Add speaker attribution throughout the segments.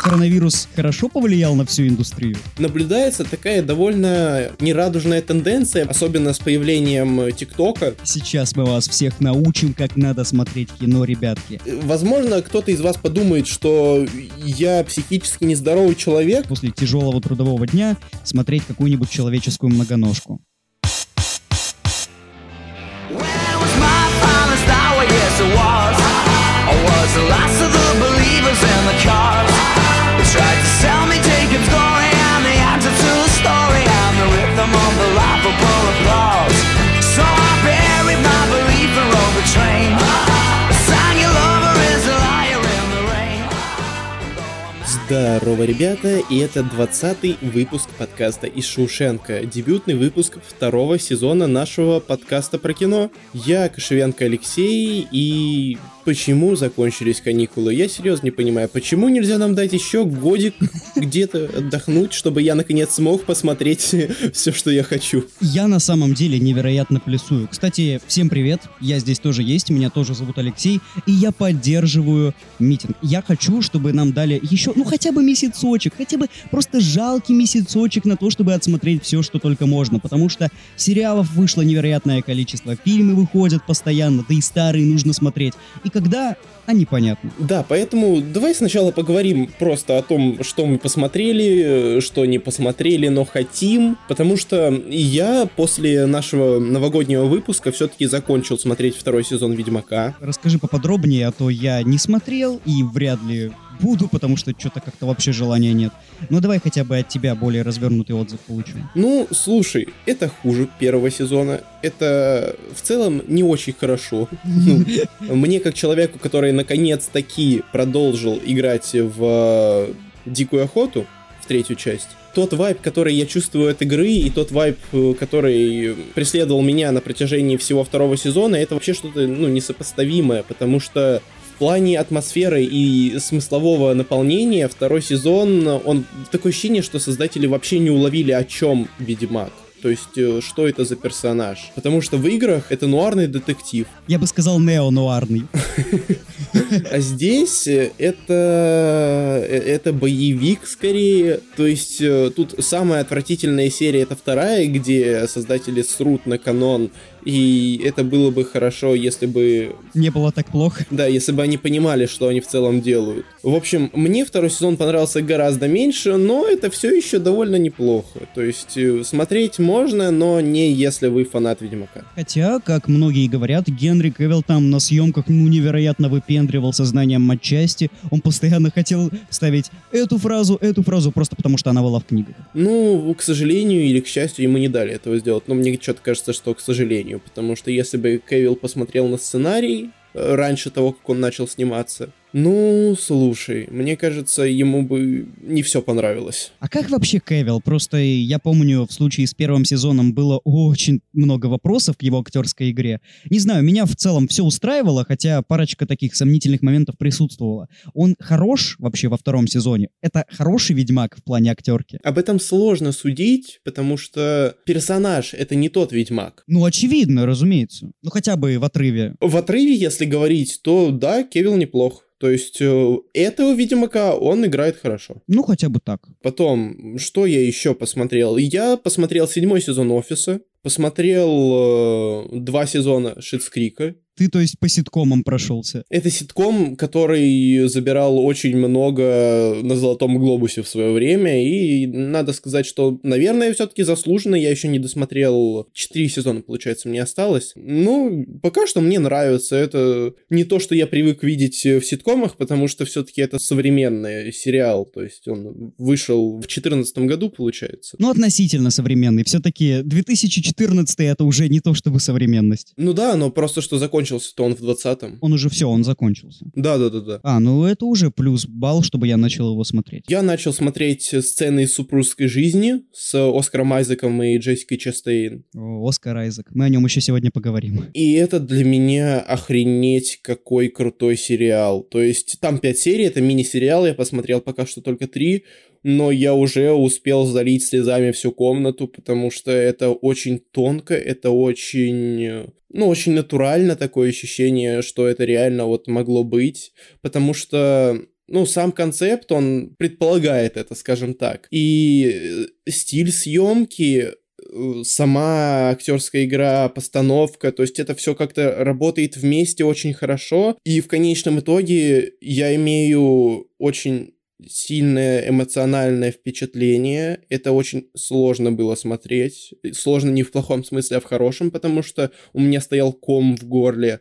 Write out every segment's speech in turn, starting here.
Speaker 1: Коронавирус хорошо повлиял на всю индустрию?
Speaker 2: Наблюдается такая довольно нерадужная тенденция, особенно с появлением ТикТока.
Speaker 1: Сейчас мы вас всех научим, как надо смотреть кино, ребятки.
Speaker 2: Возможно, кто-то из вас подумает, что я психически нездоровый человек.
Speaker 1: После тяжелого трудового дня смотреть какую-нибудь человеческую многоножку.
Speaker 2: Здорово, ребята, и это 20 выпуск подкаста из Шушенко, дебютный выпуск второго сезона нашего подкаста про кино. Я Кошевенко Алексей, и почему закончились каникулы. Я серьезно не понимаю, почему нельзя нам дать еще годик где-то отдохнуть, чтобы я наконец смог посмотреть все, что я хочу.
Speaker 1: Я на самом деле невероятно плюсую. Кстати, всем привет, я здесь тоже есть, меня тоже зовут Алексей, и я поддерживаю митинг. Я хочу, чтобы нам дали еще, ну хотя бы месяцочек, хотя бы просто жалкий месяцочек на то, чтобы отсмотреть все, что только можно, потому что сериалов вышло невероятное количество, фильмы выходят постоянно, да и старые нужно смотреть. И когда, а непонятно.
Speaker 2: Да, поэтому давай сначала поговорим просто о том, что мы посмотрели, что не посмотрели, но хотим, потому что я после нашего новогоднего выпуска все-таки закончил смотреть второй сезон Ведьмака.
Speaker 1: Расскажи поподробнее, а то я не смотрел и вряд ли буду, потому что что-то как-то вообще желания нет. Но давай хотя бы от тебя более развернутый отзыв получу.
Speaker 2: Ну, слушай, это хуже первого сезона. Это в целом не очень хорошо. Ну, мне, как человеку, который наконец-таки продолжил играть в Дикую охоту, в третью часть, тот вайб, который я чувствую от игры, и тот вайб, который преследовал меня на протяжении всего второго сезона, это вообще что-то, ну, несопоставимое, потому что плане атмосферы и смыслового наполнения второй сезон, он такое ощущение, что создатели вообще не уловили, о чем Ведьмак. То есть, э, что это за персонаж? Потому что в играх это нуарный детектив.
Speaker 1: Я бы сказал нео-нуарный.
Speaker 2: А здесь это, э, это боевик скорее. То есть, э, тут самая отвратительная серия это вторая, где создатели срут на канон и это было бы хорошо, если бы...
Speaker 1: Не было так плохо.
Speaker 2: Да, если бы они понимали, что они в целом делают. В общем, мне второй сезон понравился гораздо меньше, но это все еще довольно неплохо. То есть э, смотреть можно, но не если вы фанат Ведьмака.
Speaker 1: Хотя, как многие говорят, Генри Кевилл там на съемках ну невероятно выпендривал сознанием матчасти. Он постоянно хотел ставить эту фразу, эту фразу, просто потому что она была в книгах.
Speaker 2: Ну, к сожалению или к счастью, ему не дали этого сделать. Но мне что-то кажется, что к сожалению сожалению, потому что если бы Кевилл посмотрел на сценарий э, раньше того, как он начал сниматься, ну, слушай, мне кажется, ему бы не все понравилось.
Speaker 1: А как вообще Кевилл? Просто я помню, в случае с первым сезоном было очень много вопросов к его актерской игре. Не знаю, меня в целом все устраивало, хотя парочка таких сомнительных моментов присутствовала. Он хорош вообще во втором сезоне? Это хороший Ведьмак в плане актерки?
Speaker 2: Об этом сложно судить, потому что персонаж — это не тот Ведьмак.
Speaker 1: Ну, очевидно, разумеется. Ну, хотя бы в отрыве.
Speaker 2: В отрыве, если говорить, то да, Кевилл неплох. То есть э, этого Ведьмака он играет хорошо.
Speaker 1: Ну, хотя бы так.
Speaker 2: Потом, что я еще посмотрел? Я посмотрел седьмой сезон «Офиса», посмотрел э, два сезона «Шитскрика»,
Speaker 1: ты, то есть, по ситкомам прошелся?
Speaker 2: Это ситком, который забирал очень много на Золотом Глобусе в свое время, и надо сказать, что, наверное, все-таки заслуженно. Я еще не досмотрел. Четыре сезона, получается, мне осталось. Ну, пока что мне нравится. Это не то, что я привык видеть в ситкомах, потому что все-таки это современный сериал. То есть он вышел в 2014 году, получается.
Speaker 1: Ну, относительно современный. Все-таки 2014 это уже не то, чтобы современность.
Speaker 2: Ну да, но просто что закончил закончился-то он в 20-м.
Speaker 1: Он уже все, он закончился.
Speaker 2: Да, да, да, да.
Speaker 1: А, ну это уже плюс балл, чтобы я начал его смотреть.
Speaker 2: Я начал смотреть сцены из супружеской жизни с Оскаром Айзеком и Джессикой Честейн.
Speaker 1: О, Оскар Айзек. Мы о нем еще сегодня поговорим.
Speaker 2: И это для меня охренеть какой крутой сериал. То есть там 5 серий, это мини-сериал, я посмотрел пока что только 3, но я уже успел залить слезами всю комнату, потому что это очень тонко, это очень, ну, очень натурально такое ощущение, что это реально вот могло быть, потому что ну, сам концепт, он предполагает это, скажем так. И э, стиль съемки Э, сама актерская игра, постановка, то есть это все как-то работает вместе очень хорошо, и в конечном итоге я имею очень сильное эмоциональное впечатление. Это очень сложно было смотреть. Сложно не в плохом смысле, а в хорошем, потому что у меня стоял ком в горле.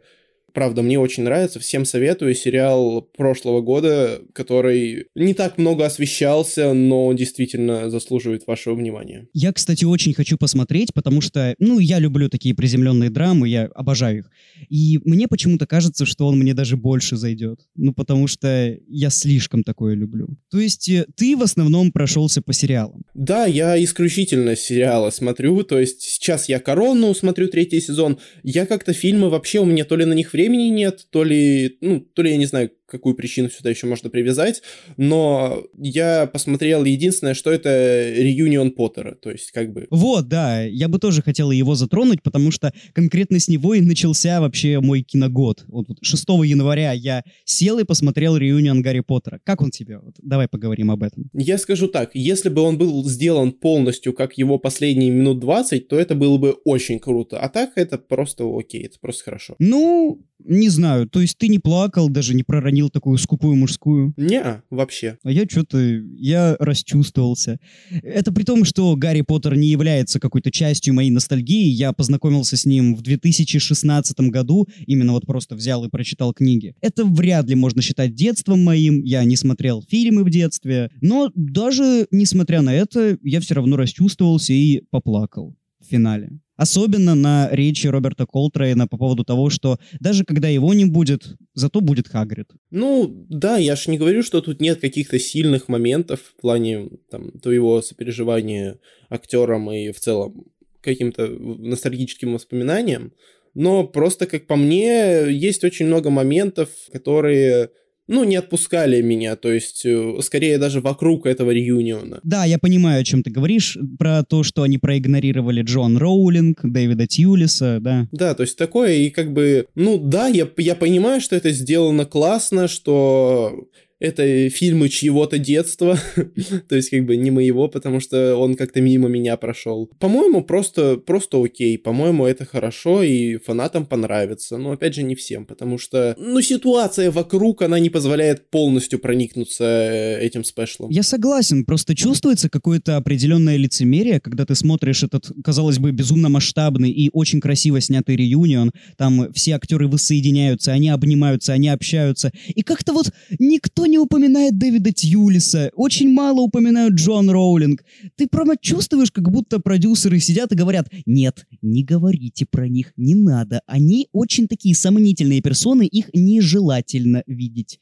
Speaker 2: Правда, мне очень нравится, всем советую сериал прошлого года, который не так много освещался, но действительно заслуживает вашего внимания.
Speaker 1: Я, кстати, очень хочу посмотреть, потому что, ну, я люблю такие приземленные драмы, я обожаю их. И мне почему-то кажется, что он мне даже больше зайдет. Ну, потому что я слишком такое люблю. То есть э, ты в основном прошелся по сериалам?
Speaker 2: Да, я исключительно сериалы смотрю, то есть сейчас я «Корону» смотрю третий сезон, я как-то фильмы вообще, у меня то ли на них времени нет, то ли, ну, то ли я не знаю, какую причину сюда еще можно привязать, но я посмотрел единственное, что это реюнион Поттера, то есть как бы...
Speaker 1: Вот, да, я бы тоже хотел его затронуть, потому что конкретно с него и начался вообще мой киногод. Вот 6 января я сел и посмотрел реюнион Гарри Поттера. Как он тебе? Вот, давай поговорим об этом.
Speaker 2: Я скажу так, если бы он был сделан полностью, как его последние минут 20, то это было бы очень круто, а так это просто окей, это просто хорошо.
Speaker 1: Ну, не знаю, то есть ты не плакал, даже не проронил такую скупую мужскую?
Speaker 2: Не, вообще.
Speaker 1: А я что-то, я расчувствовался. Это при том, что Гарри Поттер не является какой-то частью моей ностальгии. Я познакомился с ним в 2016 году, именно вот просто взял и прочитал книги. Это вряд ли можно считать детством моим, я не смотрел фильмы в детстве, но даже несмотря на это, я все равно расчувствовался и поплакал в финале. Особенно на речи Роберта Колтрейна по поводу того, что даже когда его не будет, зато будет Хагрид.
Speaker 2: Ну, да, я же не говорю, что тут нет каких-то сильных моментов в плане там, твоего сопереживания актерам и в целом каким-то ностальгическим воспоминаниям, но просто, как по мне, есть очень много моментов, которые ну, не отпускали меня, то есть, э, скорее даже вокруг этого реюниона.
Speaker 1: Да, я понимаю, о чем ты говоришь, про то, что они проигнорировали Джон Роулинг, Дэвида Тьюлиса, да.
Speaker 2: Да, то есть такое, и как бы, ну да, я, я понимаю, что это сделано классно, что это фильмы чьего-то детства, то есть как бы не моего, потому что он как-то мимо меня прошел. По-моему, просто, просто окей, по-моему, это хорошо и фанатам понравится, но опять же не всем, потому что, ну, ситуация вокруг, она не позволяет полностью проникнуться э, этим спешлом.
Speaker 1: Я согласен, просто чувствуется какое-то определенное лицемерие, когда ты смотришь этот, казалось бы, безумно масштабный и очень красиво снятый реюнион, там все актеры воссоединяются, они обнимаются, они общаются, и как-то вот никто не упоминает Дэвида Тьюлиса, очень мало упоминают Джон Роулинг. Ты прямо чувствуешь, как будто продюсеры сидят и говорят, нет, не говорите про них, не надо. Они очень такие сомнительные персоны, их нежелательно видеть.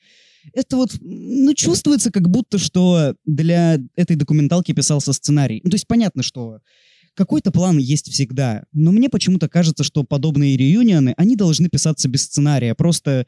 Speaker 1: Это вот, ну, чувствуется как будто, что для этой документалки писался сценарий. Ну, то есть понятно, что какой-то план есть всегда, но мне почему-то кажется, что подобные реюнионы, они должны писаться без сценария, просто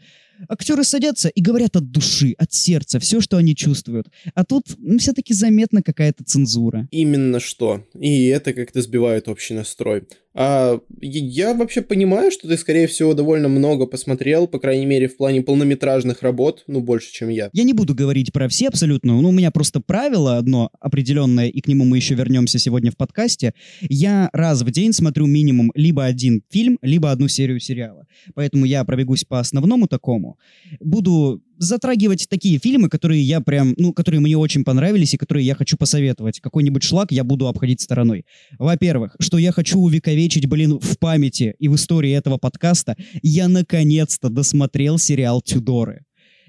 Speaker 1: Актеры садятся и говорят от души, от сердца, все, что они чувствуют. А тут ну, все-таки заметна какая-то цензура.
Speaker 2: Именно что. И это как-то сбивает общий настрой. А я вообще понимаю, что ты, скорее всего, довольно много посмотрел, по крайней мере, в плане полнометражных работ, ну, больше, чем я.
Speaker 1: Я не буду говорить про все абсолютно, ну, у меня просто правило одно определенное, и к нему мы еще вернемся сегодня в подкасте. Я раз в день смотрю минимум либо один фильм, либо одну серию сериала. Поэтому я пробегусь по основному такому, Буду затрагивать такие фильмы, которые я прям, ну, которые мне очень понравились и которые я хочу посоветовать. Какой-нибудь шлак я буду обходить стороной. Во-первых, что я хочу увековечить, блин, в памяти и в истории этого подкаста, я наконец-то досмотрел сериал «Тюдоры».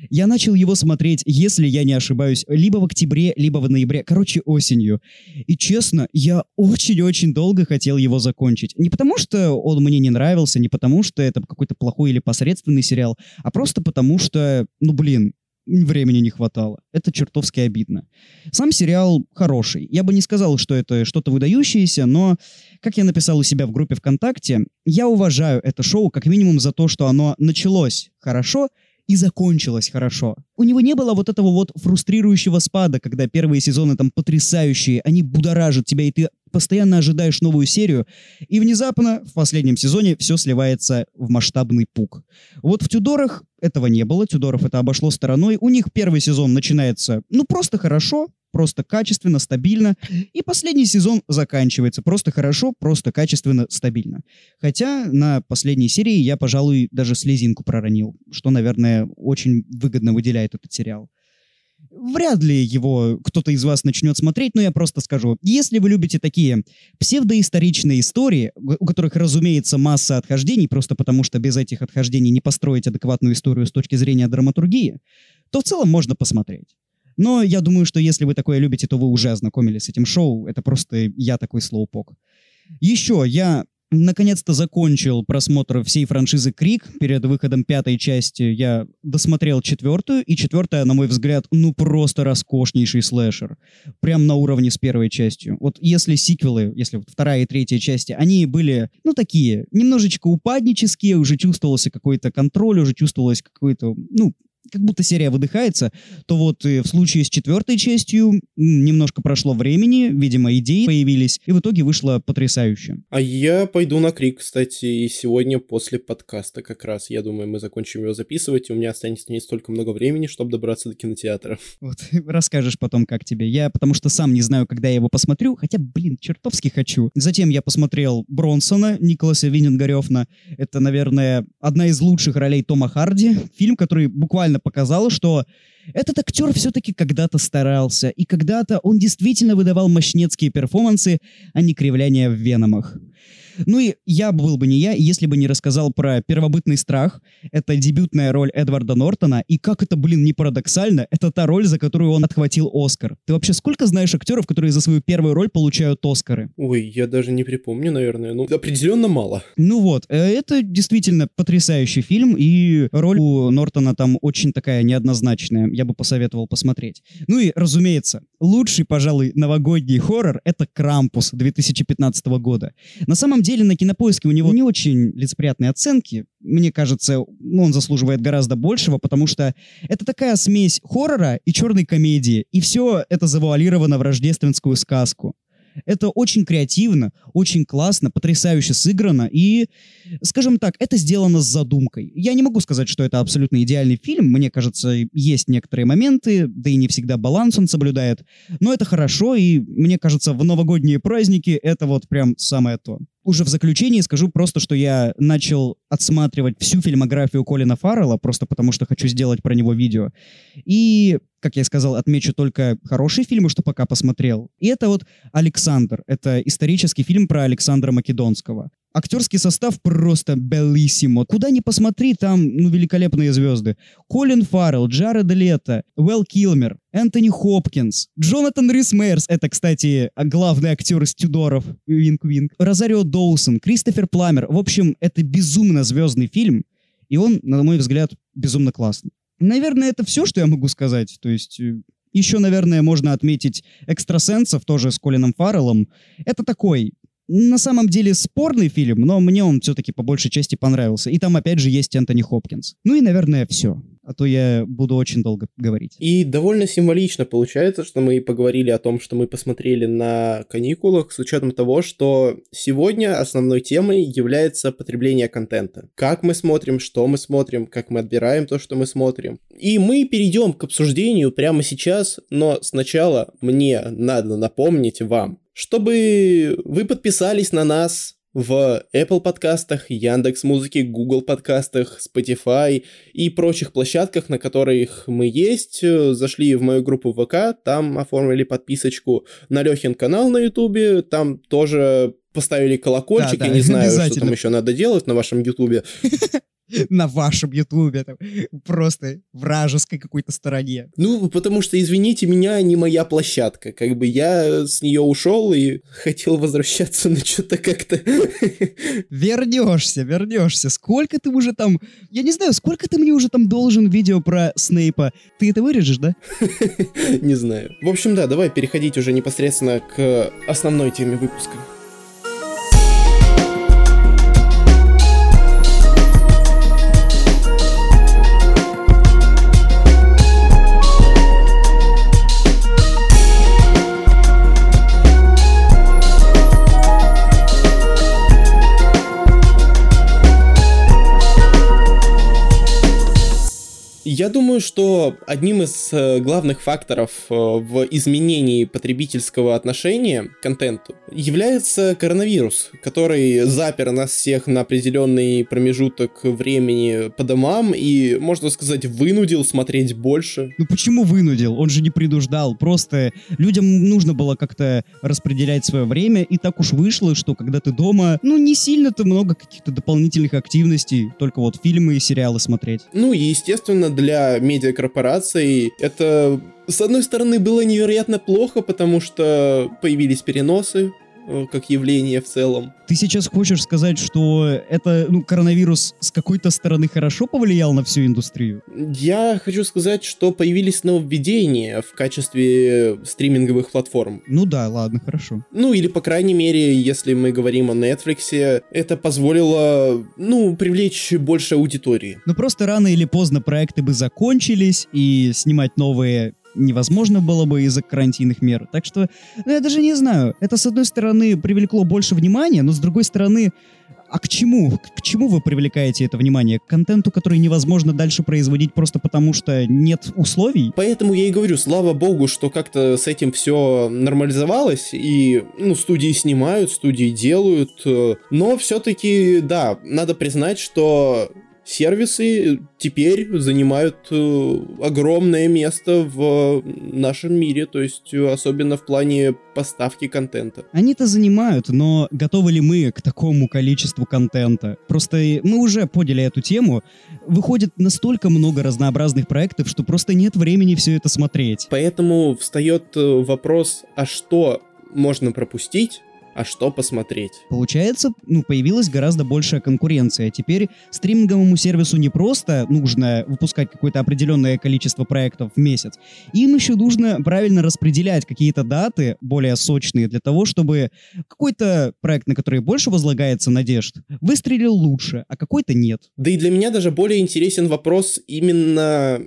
Speaker 1: Я начал его смотреть, если я не ошибаюсь, либо в октябре, либо в ноябре, короче, осенью. И честно, я очень-очень долго хотел его закончить. Не потому, что он мне не нравился, не потому, что это какой-то плохой или посредственный сериал, а просто потому, что, ну блин, времени не хватало. Это чертовски обидно. Сам сериал хороший. Я бы не сказал, что это что-то выдающееся, но, как я написал у себя в группе ВКонтакте, я уважаю это шоу как минимум за то, что оно началось хорошо и закончилось хорошо. У него не было вот этого вот фрустрирующего спада, когда первые сезоны там потрясающие, они будоражат тебя, и ты постоянно ожидаешь новую серию, и внезапно в последнем сезоне все сливается в масштабный пук. Вот в Тюдорах этого не было, Тюдоров это обошло стороной. У них первый сезон начинается, ну, просто хорошо, просто качественно, стабильно. И последний сезон заканчивается просто хорошо, просто качественно, стабильно. Хотя на последней серии я, пожалуй, даже слезинку проронил, что, наверное, очень выгодно выделяет этот сериал. Вряд ли его кто-то из вас начнет смотреть, но я просто скажу. Если вы любите такие псевдоисторичные истории, у которых, разумеется, масса отхождений, просто потому что без этих отхождений не построить адекватную историю с точки зрения драматургии, то в целом можно посмотреть. Но я думаю, что если вы такое любите, то вы уже ознакомились с этим шоу. Это просто я такой слоупок. Еще я наконец-то закончил просмотр всей франшизы Крик. Перед выходом пятой части я досмотрел четвертую, и четвертая, на мой взгляд, ну просто роскошнейший слэшер. Прям на уровне с первой частью. Вот если сиквелы, если вот вторая и третья части, они были, ну такие, немножечко упаднические, уже чувствовался какой-то контроль, уже чувствовалось какой-то, ну, как будто серия выдыхается, то вот в случае с четвертой частью немножко прошло времени, видимо, идеи появились, и в итоге вышло потрясающе.
Speaker 2: А я пойду на крик, кстати, и сегодня после подкаста как раз. Я думаю, мы закончим его записывать, и у меня останется не столько много времени, чтобы добраться до кинотеатра.
Speaker 1: Вот, расскажешь потом, как тебе. Я потому что сам не знаю, когда я его посмотрю, хотя, блин, чертовски хочу. Затем я посмотрел Бронсона, Николаса Виннингарёфна. Это, наверное, одна из лучших ролей Тома Харди. Фильм, который буквально показало, что этот актер все-таки когда-то старался, и когда-то он действительно выдавал мощнецкие перформансы, а не кривляния в веномах. Ну и я был бы не я, если бы не рассказал про «Первобытный страх». Это дебютная роль Эдварда Нортона, и как это, блин, не парадоксально, это та роль, за которую он отхватил Оскар. Ты вообще сколько знаешь актеров, которые за свою первую роль получают Оскары?
Speaker 2: Ой, я даже не припомню, наверное. Ну, определенно мало.
Speaker 1: Ну вот, э, это действительно потрясающий фильм, и роль у Нортона там очень такая неоднозначная. Я бы посоветовал посмотреть. Ну и, разумеется, лучший, пожалуй, новогодний хоррор — это «Крампус» 2015 года. На самом деле на Кинопоиске у него не очень лицеприятные оценки. Мне кажется, ну, он заслуживает гораздо большего, потому что это такая смесь хоррора и черной комедии. И все это завуалировано в рождественскую сказку. Это очень креативно, очень классно, потрясающе сыграно и, скажем так, это сделано с задумкой. Я не могу сказать, что это абсолютно идеальный фильм. Мне кажется, есть некоторые моменты, да и не всегда баланс он соблюдает. Но это хорошо, и мне кажется, в новогодние праздники это вот прям самое то. Уже в заключении скажу просто, что я начал отсматривать всю фильмографию Колина Фаррелла, просто потому что хочу сделать про него видео. И, как я сказал, отмечу только хорошие фильмы, что пока посмотрел. И это вот «Александр». Это исторический фильм про Александра Македонского. Актерский состав просто белиссимо. Куда ни посмотри, там ну, великолепные звезды. Колин Фаррелл, Джаред Лето, Уэлл Килмер, Энтони Хопкинс, Джонатан Рис Мейерс, это, кстати, главный актер из Тюдоров, Винк-Винк, Розарио Доусон, Кристофер Пламер. В общем, это безумно звездный фильм, и он, на мой взгляд, безумно классный. Наверное, это все, что я могу сказать. То есть э, еще, наверное, можно отметить «Экстрасенсов», тоже с Колином Фарреллом. Это такой на самом деле спорный фильм, но мне он все-таки по большей части понравился. И там опять же есть Энтони Хопкинс. Ну и, наверное, все. А то я буду очень долго говорить.
Speaker 2: И довольно символично получается, что мы поговорили о том, что мы посмотрели на каникулах, с учетом того, что сегодня основной темой является потребление контента. Как мы смотрим, что мы смотрим, как мы отбираем то, что мы смотрим. И мы перейдем к обсуждению прямо сейчас, но сначала мне надо напомнить вам, чтобы вы подписались на нас в Apple подкастах, Яндекс Музыки, Google подкастах, Spotify и прочих площадках, на которых мы есть. Зашли в мою группу ВК, там оформили подписочку на Лехин канал на Ютубе, там тоже поставили колокольчик, да, да, я не знаю, что там еще надо делать на вашем Ютубе.
Speaker 1: на вашем ютубе, там, просто вражеской какой-то стороне.
Speaker 2: Ну, потому что, извините меня, не моя площадка. Как бы я с нее ушел и хотел возвращаться, но что-то как-то...
Speaker 1: Вернешься, вернешься. Сколько ты уже там... Я не знаю, сколько ты мне уже там должен видео про Снейпа. Ты это вырежешь, да?
Speaker 2: Не знаю. В общем, да, давай переходить уже непосредственно к основной теме выпуска. Думаю, что одним из э, главных факторов э, в изменении потребительского отношения к контенту является коронавирус, который запер нас всех на определенный промежуток времени по домам и, можно сказать, вынудил смотреть больше.
Speaker 1: Ну почему вынудил? Он же не принуждал. Просто людям нужно было как-то распределять свое время, и так уж вышло, что когда ты дома, ну не сильно-то много каких-то дополнительных активностей, только вот фильмы и сериалы смотреть.
Speaker 2: Ну и, естественно, для медиакорпораций. Это с одной стороны, было невероятно плохо, потому что появились переносы, как явление в целом.
Speaker 1: Ты сейчас хочешь сказать, что это, ну, коронавирус с какой-то стороны хорошо повлиял на всю индустрию?
Speaker 2: Я хочу сказать, что появились нововведения в качестве стриминговых платформ.
Speaker 1: Ну да, ладно, хорошо.
Speaker 2: Ну или, по крайней мере, если мы говорим о Netflix, это позволило, ну, привлечь больше аудитории.
Speaker 1: Ну просто рано или поздно проекты бы закончились, и снимать новые невозможно было бы из-за карантинных мер. Так что, ну, я даже не знаю. Это, с одной стороны, привлекло больше внимания, но с другой стороны, а к чему? К чему вы привлекаете это внимание? К контенту, который невозможно дальше производить просто потому, что нет условий?
Speaker 2: Поэтому я и говорю, слава богу, что как-то с этим все нормализовалось, и, ну, студии снимают, студии делают, э, но все-таки, да, надо признать, что сервисы теперь занимают э, огромное место в нашем мире, то есть э, особенно в плане поставки контента.
Speaker 1: Они-то занимают, но готовы ли мы к такому количеству контента? Просто мы уже подняли эту тему. Выходит настолько много разнообразных проектов, что просто нет времени все это смотреть.
Speaker 2: Поэтому встает э, вопрос, а что можно пропустить, а что посмотреть.
Speaker 1: Получается, ну, появилась гораздо большая конкуренция. Теперь стриминговому сервису не просто нужно выпускать какое-то определенное количество проектов в месяц, им еще нужно правильно распределять какие-то даты более сочные для того, чтобы какой-то проект, на который больше возлагается надежд, выстрелил лучше, а какой-то нет.
Speaker 2: Да и для меня даже более интересен вопрос именно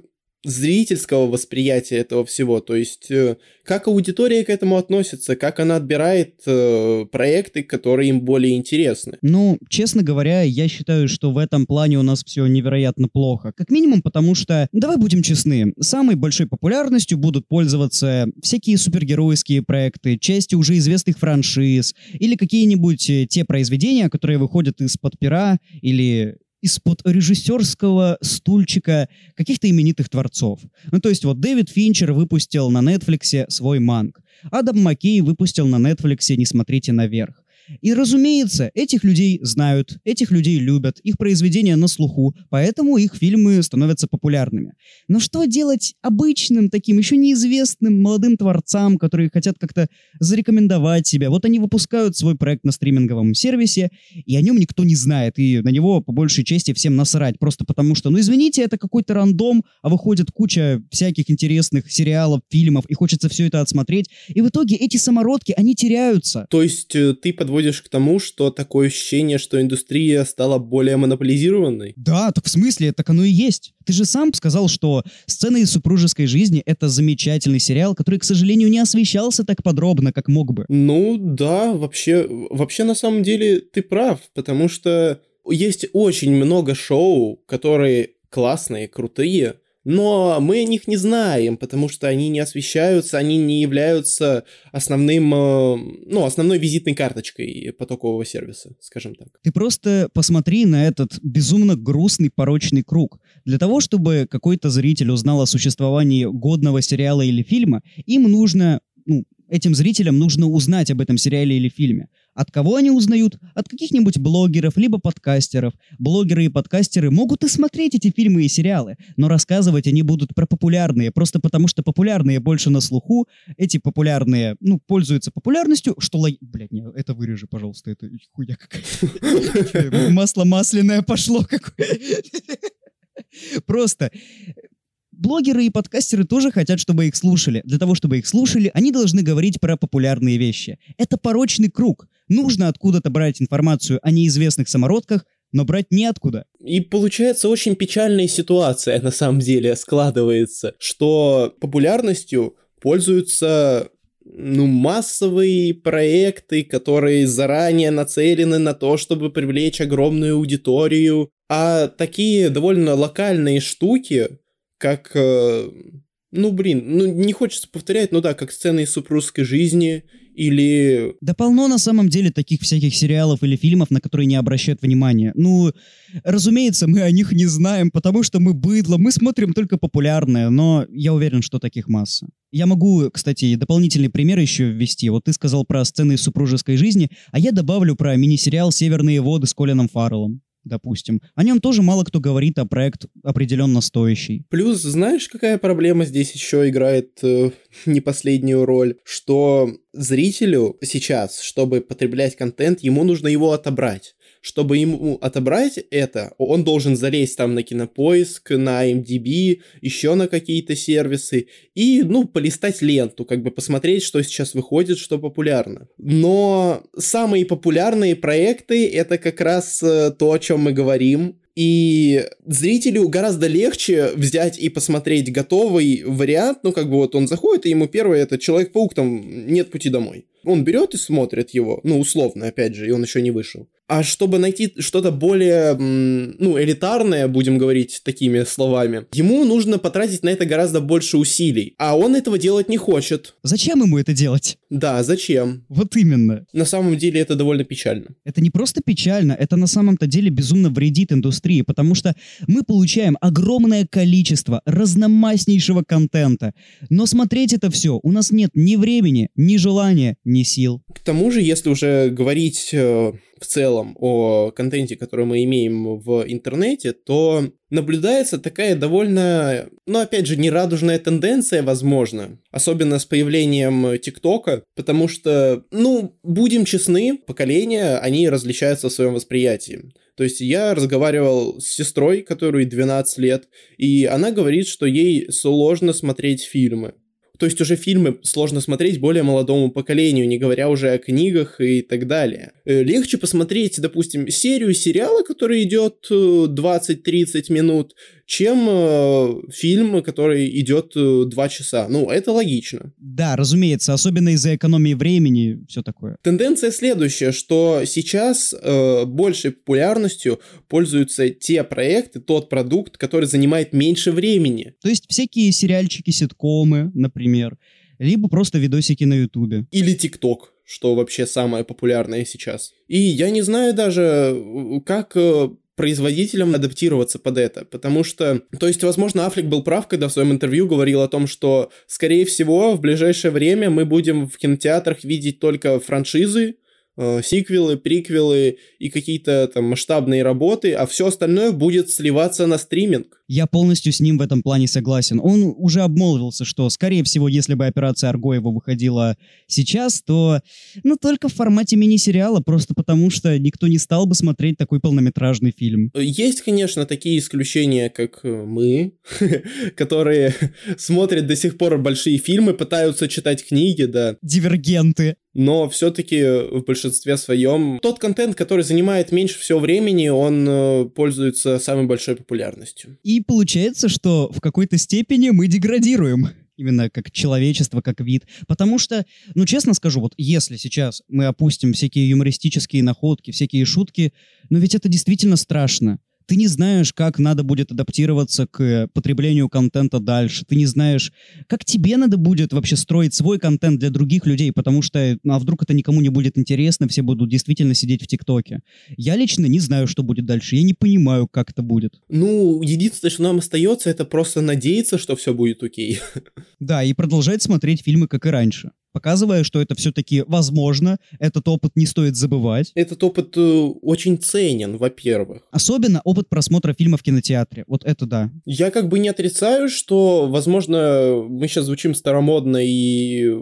Speaker 2: зрительского восприятия этого всего, то есть э, как аудитория к этому относится, как она отбирает э, проекты, которые им более интересны.
Speaker 1: Ну, честно говоря, я считаю, что в этом плане у нас все невероятно плохо. Как минимум потому, что, давай будем честны, самой большой популярностью будут пользоваться всякие супергеройские проекты, части уже известных франшиз или какие-нибудь э, те произведения, которые выходят из-под пера или из-под режиссерского стульчика каких-то именитых творцов. Ну, то есть вот Дэвид Финчер выпустил на Netflix свой манг. Адам Маккей выпустил на Netflix «Не смотрите наверх». И, разумеется, этих людей знают, этих людей любят, их произведения на слуху, поэтому их фильмы становятся популярными. Но что делать обычным таким, еще неизвестным молодым творцам, которые хотят как-то зарекомендовать себя? Вот они выпускают свой проект на стриминговом сервисе, и о нем никто не знает, и на него по большей части всем насрать, просто потому что, ну извините, это какой-то рандом, а выходит куча всяких интересных сериалов, фильмов, и хочется все это отсмотреть, и в итоге эти самородки, они теряются.
Speaker 2: То есть э, ты под подводишь к тому, что такое ощущение, что индустрия стала более монополизированной?
Speaker 1: Да, так в смысле, так оно и есть. Ты же сам сказал, что «Сцены из супружеской жизни» — это замечательный сериал, который, к сожалению, не освещался так подробно, как мог бы.
Speaker 2: Ну да, вообще, вообще на самом деле ты прав, потому что есть очень много шоу, которые классные, крутые, но мы о них не знаем, потому что они не освещаются, они не являются основным, э, ну, основной визитной карточкой потокового сервиса, скажем так.
Speaker 1: Ты просто посмотри на этот безумно грустный порочный круг. Для того, чтобы какой-то зритель узнал о существовании годного сериала или фильма, им нужно, ну, этим зрителям нужно узнать об этом сериале или фильме. От кого они узнают? От каких-нибудь блогеров, либо подкастеров. Блогеры и подкастеры могут и смотреть эти фильмы и сериалы, но рассказывать они будут про популярные, просто потому что популярные больше на слуху, эти популярные, ну, пользуются популярностью, что... Лог... Блядь, не, это вырежи, пожалуйста, это хуйня какая-то. Масло масляное пошло какое Просто Блогеры и подкастеры тоже хотят, чтобы их слушали. Для того, чтобы их слушали, они должны говорить про популярные вещи. Это порочный круг. Нужно откуда-то брать информацию о неизвестных самородках, но брать неоткуда.
Speaker 2: И получается очень печальная ситуация на самом деле складывается, что популярностью пользуются ну, массовые проекты, которые заранее нацелены на то, чтобы привлечь огромную аудиторию, а такие довольно локальные штуки, как э, ну, блин, ну не хочется повторять, ну да, как сцены из супружеской жизни или...
Speaker 1: Да полно на самом деле таких всяких сериалов или фильмов, на которые не обращают внимания. Ну, разумеется, мы о них не знаем, потому что мы быдло, мы смотрим только популярное, но я уверен, что таких масса. Я могу, кстати, дополнительный пример еще ввести. Вот ты сказал про сцены из супружеской жизни, а я добавлю про мини-сериал «Северные воды» с Колином Фарреллом допустим. О нем тоже мало кто говорит, а проект определенно стоящий.
Speaker 2: Плюс, знаешь, какая проблема здесь еще играет э, не последнюю роль? Что зрителю сейчас, чтобы потреблять контент, ему нужно его отобрать чтобы ему отобрать это, он должен залезть там на кинопоиск, на MDB, еще на какие-то сервисы и, ну, полистать ленту, как бы посмотреть, что сейчас выходит, что популярно. Но самые популярные проекты это как раз э, то, о чем мы говорим, и зрителю гораздо легче взять и посмотреть готовый вариант, ну, как бы вот он заходит, и ему первый это Человек-паук, там, нет пути домой. Он берет и смотрит его, ну, условно, опять же, и он еще не вышел. А чтобы найти что-то более, ну, элитарное, будем говорить такими словами, ему нужно потратить на это гораздо больше усилий. А он этого делать не хочет.
Speaker 1: Зачем ему это делать?
Speaker 2: Да, зачем?
Speaker 1: Вот именно.
Speaker 2: На самом деле это довольно печально.
Speaker 1: Это не просто печально, это на самом-то деле безумно вредит индустрии, потому что мы получаем огромное количество разномастнейшего контента, но смотреть это все у нас нет ни времени, ни желания, ни сил.
Speaker 2: К тому же, если уже говорить э, в целом о контенте, который мы имеем в интернете, то наблюдается такая довольно, ну опять же, нерадужная тенденция, возможно, особенно с появлением ТикТока, потому что, ну, будем честны, поколения, они различаются в своем восприятии. То есть я разговаривал с сестрой, которой 12 лет, и она говорит, что ей сложно смотреть фильмы. То есть уже фильмы сложно смотреть более молодому поколению, не говоря уже о книгах и так далее. Э, легче посмотреть, допустим, серию сериала, который идет 20-30 э, минут, чем э, фильм, который идет э, два часа. Ну, это логично.
Speaker 1: Да, разумеется, особенно из-за экономии времени, все такое.
Speaker 2: Тенденция следующая, что сейчас э, большей популярностью пользуются те проекты, тот продукт, который занимает меньше времени.
Speaker 1: То есть всякие сериальчики, ситкомы, например, либо просто видосики на Ютубе.
Speaker 2: Или ТикТок что вообще самое популярное сейчас. И я не знаю даже, э, как э, производителям адаптироваться под это, потому что, то есть, возможно, Аффлек был прав, когда в своем интервью говорил о том, что, скорее всего, в ближайшее время мы будем в кинотеатрах видеть только франшизы, э, сиквелы, приквелы и какие-то там масштабные работы, а все остальное будет сливаться на стриминг.
Speaker 1: Я полностью с ним в этом плане согласен. Он уже обмолвился, что, скорее всего, если бы операция Аргоева выходила сейчас, то, ну, только в формате мини-сериала, просто потому что никто не стал бы смотреть такой полнометражный фильм.
Speaker 2: Есть, конечно, такие исключения, как э, мы, которые смотрят до сих пор большие фильмы, пытаются читать книги, да.
Speaker 1: Дивергенты
Speaker 2: но все-таки в большинстве своем тот контент, который занимает меньше всего времени, он э, пользуется самой большой популярностью.
Speaker 1: И получается, что в какой-то степени мы деградируем именно как человечество, как вид. Потому что, ну, честно скажу, вот если сейчас мы опустим всякие юмористические находки, всякие шутки, ну ведь это действительно страшно ты не знаешь, как надо будет адаптироваться к потреблению контента дальше. Ты не знаешь, как тебе надо будет вообще строить свой контент для других людей, потому что, ну, а вдруг это никому не будет интересно, все будут действительно сидеть в ТикТоке. Я лично не знаю, что будет дальше. Я не понимаю, как это будет.
Speaker 2: Ну, единственное, что нам остается, это просто надеяться, что все будет окей.
Speaker 1: Да, и продолжать смотреть фильмы, как и раньше показывая, что это все-таки возможно, этот опыт не стоит забывать.
Speaker 2: Этот опыт э, очень ценен, во-первых.
Speaker 1: Особенно опыт просмотра фильма в кинотеатре. Вот это да.
Speaker 2: Я как бы не отрицаю, что, возможно, мы сейчас звучим старомодно и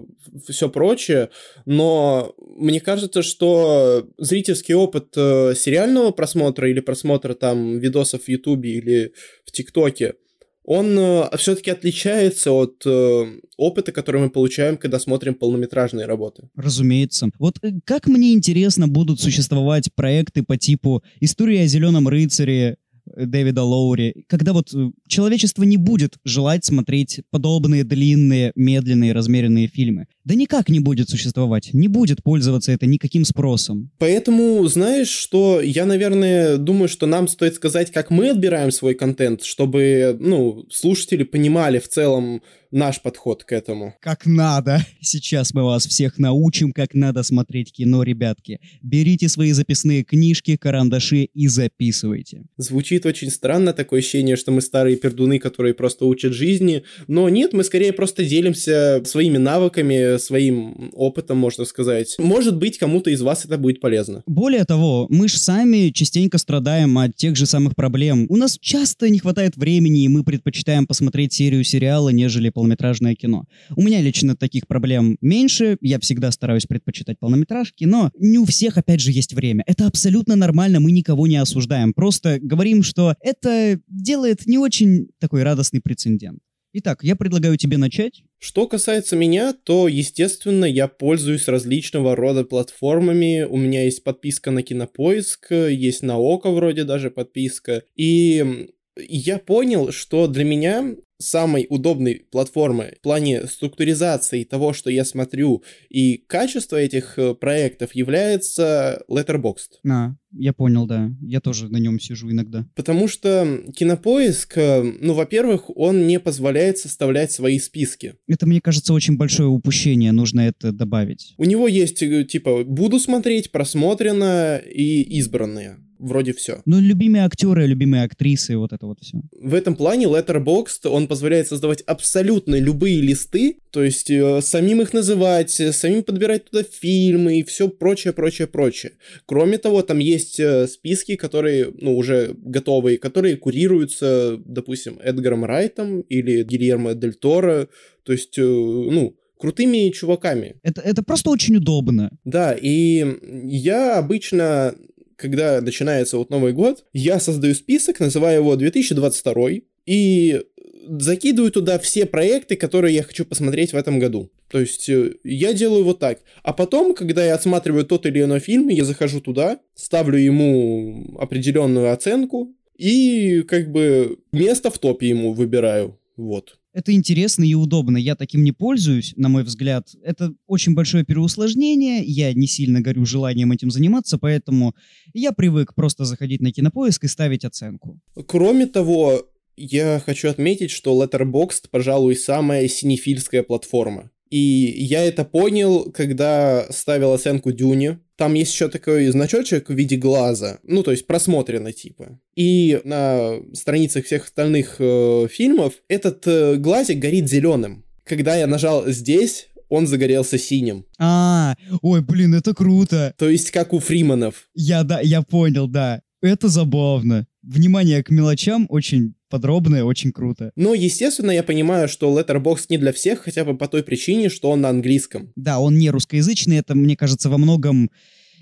Speaker 2: все прочее, но мне кажется, что зрительский опыт э, сериального просмотра или просмотра там видосов в Ютубе или в ТикТоке, он э, все-таки отличается от э, опыта, который мы получаем, когда смотрим полнометражные работы.
Speaker 1: Разумеется. Вот э, как мне интересно будут существовать проекты по типу «История о зеленом рыцаре», Дэвида Лоури, когда вот э, человечество не будет желать смотреть подобные длинные, медленные, размеренные фильмы. Да никак не будет существовать, не будет пользоваться это никаким спросом.
Speaker 2: Поэтому, знаешь, что я, наверное, думаю, что нам стоит сказать, как мы отбираем свой контент, чтобы, ну, слушатели понимали в целом, наш подход к этому.
Speaker 1: Как надо. Сейчас мы вас всех научим, как надо смотреть кино, ребятки. Берите свои записные книжки, карандаши и записывайте.
Speaker 2: Звучит очень странно, такое ощущение, что мы старые пердуны, которые просто учат жизни. Но нет, мы скорее просто делимся своими навыками, своим опытом, можно сказать. Может быть, кому-то из вас это будет полезно.
Speaker 1: Более того, мы же сами частенько страдаем от тех же самых проблем. У нас часто не хватает времени, и мы предпочитаем посмотреть серию сериала, нежели полнометражное кино. У меня лично таких проблем меньше, я всегда стараюсь предпочитать полнометражки, но не у всех, опять же, есть время. Это абсолютно нормально, мы никого не осуждаем, просто говорим, что это делает не очень такой радостный прецедент. Итак, я предлагаю тебе начать.
Speaker 2: Что касается меня, то, естественно, я пользуюсь различного рода платформами. У меня есть подписка на Кинопоиск, есть на Око вроде даже подписка. И я понял, что для меня самой удобной платформой в плане структуризации того, что я смотрю, и качества этих э, проектов является Letterboxd.
Speaker 1: А, я понял, да. Я тоже на нем сижу иногда.
Speaker 2: Потому что Кинопоиск, э, ну, во-первых, он не позволяет составлять свои списки.
Speaker 1: Это, мне кажется, очень большое упущение, нужно это добавить.
Speaker 2: У него есть, э, типа, буду смотреть, просмотрено и избранные вроде все.
Speaker 1: Ну, любимые актеры, любимые актрисы, вот это вот все.
Speaker 2: В этом плане Letterboxd, он позволяет создавать абсолютно любые листы, то есть э, самим их называть, э, самим подбирать туда фильмы и все прочее, прочее, прочее. Кроме того, там есть э, списки, которые, ну, уже готовые, которые курируются, допустим, Эдгаром Райтом или Гильермо Дель Торо, то есть, э, ну, крутыми чуваками.
Speaker 1: Это, это просто очень удобно.
Speaker 2: Да, и я обычно когда начинается вот Новый год, я создаю список, называю его 2022, и закидываю туда все проекты, которые я хочу посмотреть в этом году. То есть э, я делаю вот так. А потом, когда я отсматриваю тот или иной фильм, я захожу туда, ставлю ему определенную оценку и как бы место в топе ему выбираю. Вот.
Speaker 1: Это интересно и удобно. Я таким не пользуюсь, на мой взгляд. Это очень большое переусложнение. Я не сильно горю желанием этим заниматься, поэтому я привык просто заходить на кинопоиск и ставить оценку.
Speaker 2: Кроме того, я хочу отметить, что Letterboxd, пожалуй, самая синефильская платформа. И я это понял, когда ставил оценку Дюне. Там есть еще такой значочек в виде глаза, ну, то есть просмотрено типа. И на страницах всех остальных э, фильмов этот э, глазик горит зеленым. Когда я нажал здесь, он загорелся синим.
Speaker 1: А, ой, блин, это круто.
Speaker 2: То есть как у Фриманов.
Speaker 1: Я, да, я понял, да. Это забавно. Внимание к мелочам очень подробное, очень круто.
Speaker 2: Но, естественно, я понимаю, что Letterboxd не для всех, хотя бы по той причине, что он на английском.
Speaker 1: Да, он не русскоязычный, это, мне кажется, во многом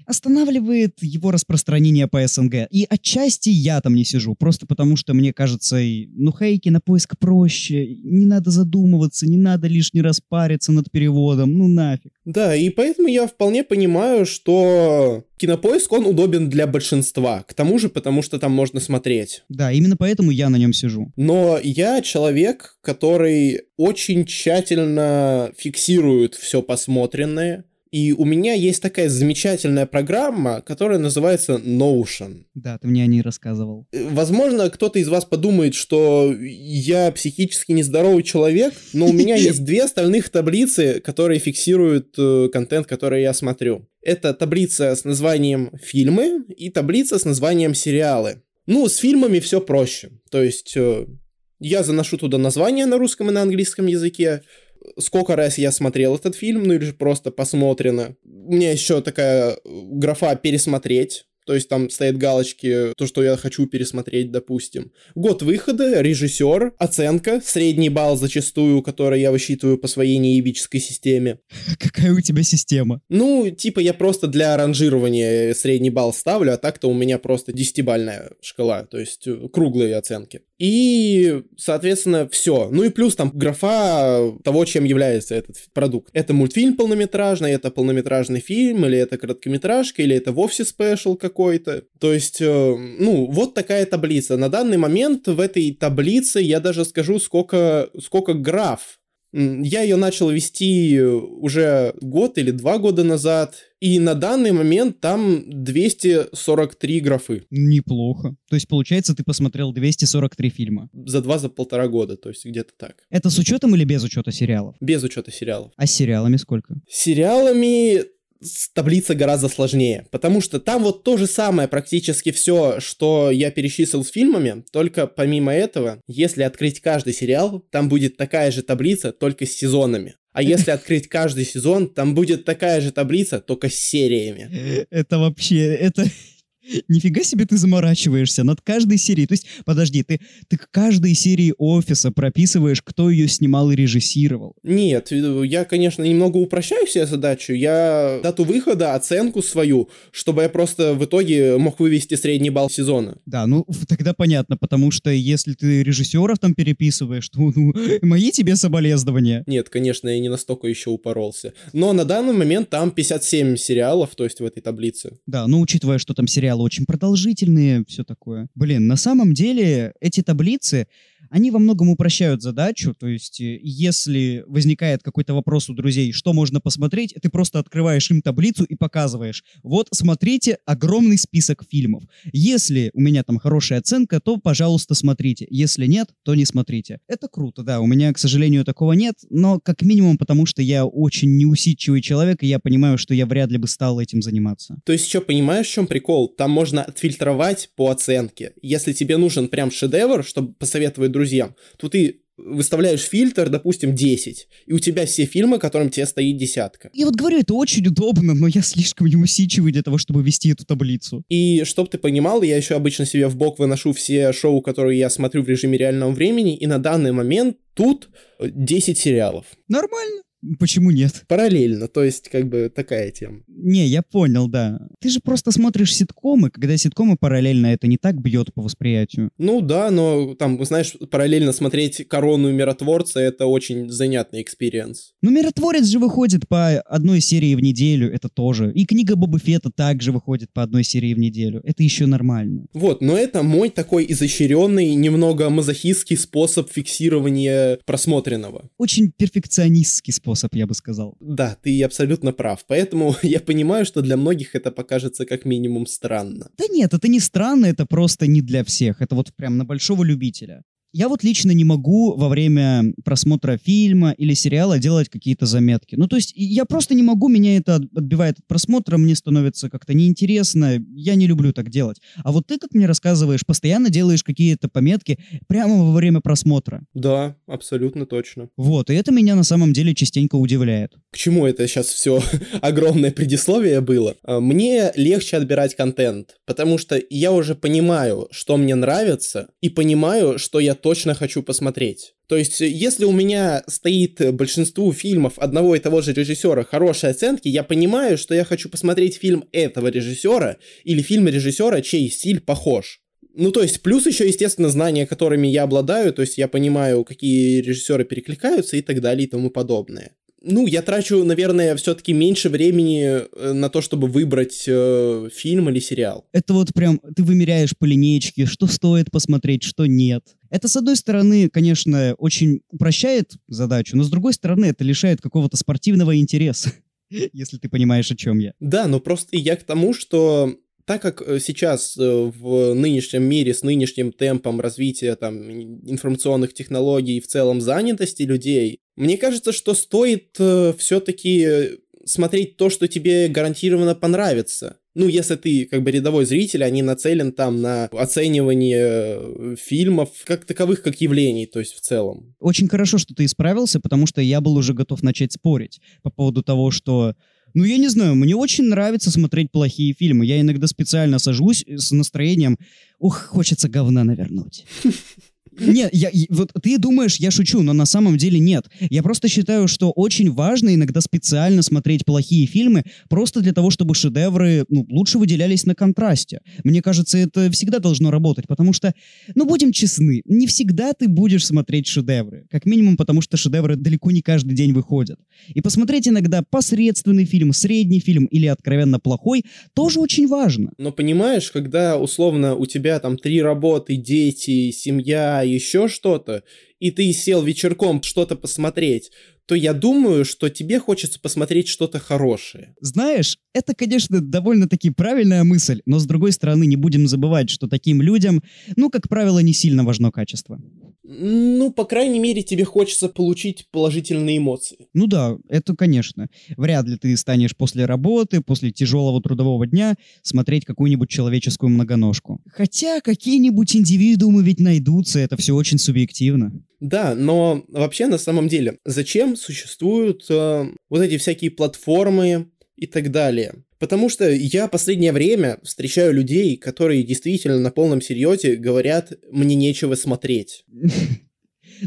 Speaker 1: останавливает его распространение по СНГ. И отчасти я там не сижу, просто потому что мне кажется, ну, хейки на поиск проще, не надо задумываться, не надо лишний раз париться над переводом, ну нафиг.
Speaker 2: Да, и поэтому я вполне понимаю, что Кинопоиск, он удобен для большинства. К тому же, потому что там можно смотреть.
Speaker 1: Да, именно поэтому я на нем сижу.
Speaker 2: Но я человек, который очень тщательно фиксирует все посмотренное, и у меня есть такая замечательная программа, которая называется Notion.
Speaker 1: Да, ты мне о ней рассказывал.
Speaker 2: Э, возможно, кто-то из вас подумает, что я психически нездоровый человек, но у меня есть две остальных таблицы, которые фиксируют э, контент, который я смотрю. Это таблица с названием фильмы и таблица с названием сериалы. Ну, с фильмами все проще. То есть э, я заношу туда название на русском и на английском языке, сколько раз я смотрел этот фильм, ну или же просто посмотрено. У меня еще такая графа «пересмотреть», то есть там стоят галочки, то, что я хочу пересмотреть, допустим. Год выхода, режиссер, оценка, средний балл зачастую, который я высчитываю по своей неевической системе.
Speaker 1: Какая у тебя система?
Speaker 2: Ну, типа я просто для ранжирования средний балл ставлю, а так-то у меня просто десятибальная шкала, то есть э, круглые оценки. И, соответственно, все. Ну и плюс там графа того, чем является этот продукт. Это мультфильм полнометражный, это полнометражный фильм, или это короткометражка, или это вовсе спешл какой какой-то. То есть, э, ну, вот такая таблица. На данный момент в этой таблице я даже скажу, сколько, сколько граф я ее начал вести уже год или два года назад, и на данный момент там 243 графы.
Speaker 1: Неплохо. То есть, получается, ты посмотрел 243 фильма?
Speaker 2: За два, за полтора года, то есть где-то так.
Speaker 1: Это с учетом или без учета сериалов?
Speaker 2: Без учета сериалов.
Speaker 1: А с сериалами сколько?
Speaker 2: С сериалами таблица гораздо сложнее, потому что там вот то же самое практически все, что я перечислил с фильмами, только помимо этого, если открыть каждый сериал, там будет такая же таблица, только с сезонами. А если открыть каждый сезон, там будет такая же таблица, только с сериями.
Speaker 1: Это вообще, это Нифига себе ты заморачиваешься над каждой серией. То есть, подожди, ты, ты к каждой серии офиса прописываешь, кто ее снимал и режиссировал.
Speaker 2: Нет, я, конечно, немного упрощаю себе задачу. Я дату выхода, оценку свою, чтобы я просто в итоге мог вывести средний балл сезона.
Speaker 1: Да, ну тогда понятно, потому что если ты режиссеров там переписываешь, то ну, мои тебе соболезнования.
Speaker 2: Нет, конечно, я не настолько еще упоролся. Но на данный момент там 57 сериалов, то есть в этой таблице.
Speaker 1: Да, ну учитывая, что там сериал очень продолжительные, все такое. Блин, на самом деле эти таблицы, они во многом упрощают задачу, то есть э, если возникает какой-то вопрос у друзей, что можно посмотреть, ты просто открываешь им таблицу и показываешь. Вот, смотрите огромный список фильмов. Если у меня там хорошая оценка, то, пожалуйста, смотрите. Если нет, то не смотрите. Это круто, да, у меня, к сожалению, такого нет, но как минимум потому, что я очень неусидчивый человек, и я понимаю, что я вряд ли бы стал этим заниматься.
Speaker 2: То есть еще понимаешь, в чем прикол? Там можно отфильтровать по оценке. Если тебе нужен прям шедевр, чтобы посоветовать друзьям, то ты выставляешь фильтр, допустим, 10, и у тебя все фильмы, которым тебе стоит десятка.
Speaker 1: Я вот говорю, это очень удобно, но я слишком неусидчивый для того, чтобы вести эту таблицу.
Speaker 2: И чтоб ты понимал, я еще обычно себе в бок выношу все шоу, которые я смотрю в режиме реального времени, и на данный момент тут 10 сериалов.
Speaker 1: Нормально. Почему нет?
Speaker 2: Параллельно, то есть как бы такая тема.
Speaker 1: Не, я понял, да. Ты же просто смотришь ситкомы, когда ситкомы параллельно это не так бьет по восприятию.
Speaker 2: Ну да, но там, знаешь, параллельно смотреть «Корону» «Миротворца» — это очень занятный experience.
Speaker 1: Ну «Миротворец» же выходит по одной серии в неделю, это тоже. И книга Боба Фета также выходит по одной серии в неделю. Это еще нормально.
Speaker 2: Вот, но это мой такой изощренный, немного мазохистский способ фиксирования просмотренного.
Speaker 1: Очень перфекционистский способ способ, я бы сказал.
Speaker 2: Да, ты абсолютно прав. Поэтому я понимаю, что для многих это покажется как минимум странно.
Speaker 1: Да нет, это не странно, это просто не для всех. Это вот прям на большого любителя. Я вот лично не могу во время просмотра фильма или сериала делать какие-то заметки. Ну, то есть я просто не могу, меня это отбивает от просмотра, мне становится как-то неинтересно, я не люблю так делать. А вот ты, как мне рассказываешь, постоянно делаешь какие-то пометки прямо во время просмотра.
Speaker 2: Да, абсолютно точно.
Speaker 1: Вот, и это меня на самом деле частенько удивляет.
Speaker 2: К чему это сейчас все огромное предисловие было? А, мне легче отбирать контент, потому что я уже понимаю, что мне нравится, и понимаю, что я точно хочу посмотреть. То есть, если у меня стоит большинству фильмов одного и того же режиссера хорошие оценки, я понимаю, что я хочу посмотреть фильм этого режиссера или фильм режиссера, чей стиль похож. Ну, то есть, плюс еще, естественно, знания, которыми я обладаю, то есть я понимаю, какие режиссеры перекликаются и так далее и тому подобное ну, я трачу, наверное, все-таки меньше времени э, на то, чтобы выбрать э, фильм или сериал.
Speaker 1: Это вот прям ты вымеряешь по линейке, что стоит посмотреть, что нет. Это, с одной стороны, конечно, очень упрощает задачу, но с другой стороны, это лишает какого-то спортивного интереса, если ты понимаешь, о чем я.
Speaker 2: Да, но просто я к тому, что так как э, сейчас э, в нынешнем мире с нынешним темпом развития там, информационных технологий и в целом занятости людей, мне кажется, что стоит э, все-таки смотреть то, что тебе гарантированно понравится. Ну, если ты как бы рядовой зритель, а не нацелен там на оценивание фильмов как таковых, как явлений, то есть в целом.
Speaker 1: Очень хорошо, что ты исправился, потому что я был уже готов начать спорить по поводу того, что ну, я не знаю, мне очень нравится смотреть плохие фильмы. Я иногда специально сажусь с настроением, ух, хочется говна навернуть. Нет, я, вот ты думаешь, я шучу, но на самом деле нет. Я просто считаю, что очень важно иногда специально смотреть плохие фильмы, просто для того, чтобы шедевры ну, лучше выделялись на контрасте. Мне кажется, это всегда должно работать, потому что, ну, будем честны, не всегда ты будешь смотреть шедевры. Как минимум, потому что шедевры далеко не каждый день выходят. И посмотреть иногда посредственный фильм, средний фильм или откровенно плохой тоже очень важно.
Speaker 2: Но понимаешь, когда условно у тебя там три работы, дети, семья, еще что-то, и ты сел вечерком что-то посмотреть, то я думаю, что тебе хочется посмотреть что-то хорошее.
Speaker 1: Знаешь, это, конечно, довольно-таки правильная мысль, но с другой стороны не будем забывать, что таким людям, ну, как правило, не сильно важно качество.
Speaker 2: Ну, по крайней мере, тебе хочется получить положительные эмоции.
Speaker 1: Ну да, это, конечно. Вряд ли ты станешь после работы, после тяжелого трудового дня смотреть какую-нибудь человеческую многоножку. Хотя какие-нибудь индивидуумы ведь найдутся, это все очень субъективно.
Speaker 2: Да, но вообще на самом деле, зачем существуют э, вот эти всякие платформы и так далее? Потому что я последнее время встречаю людей, которые действительно на полном серьезе говорят, мне нечего смотреть.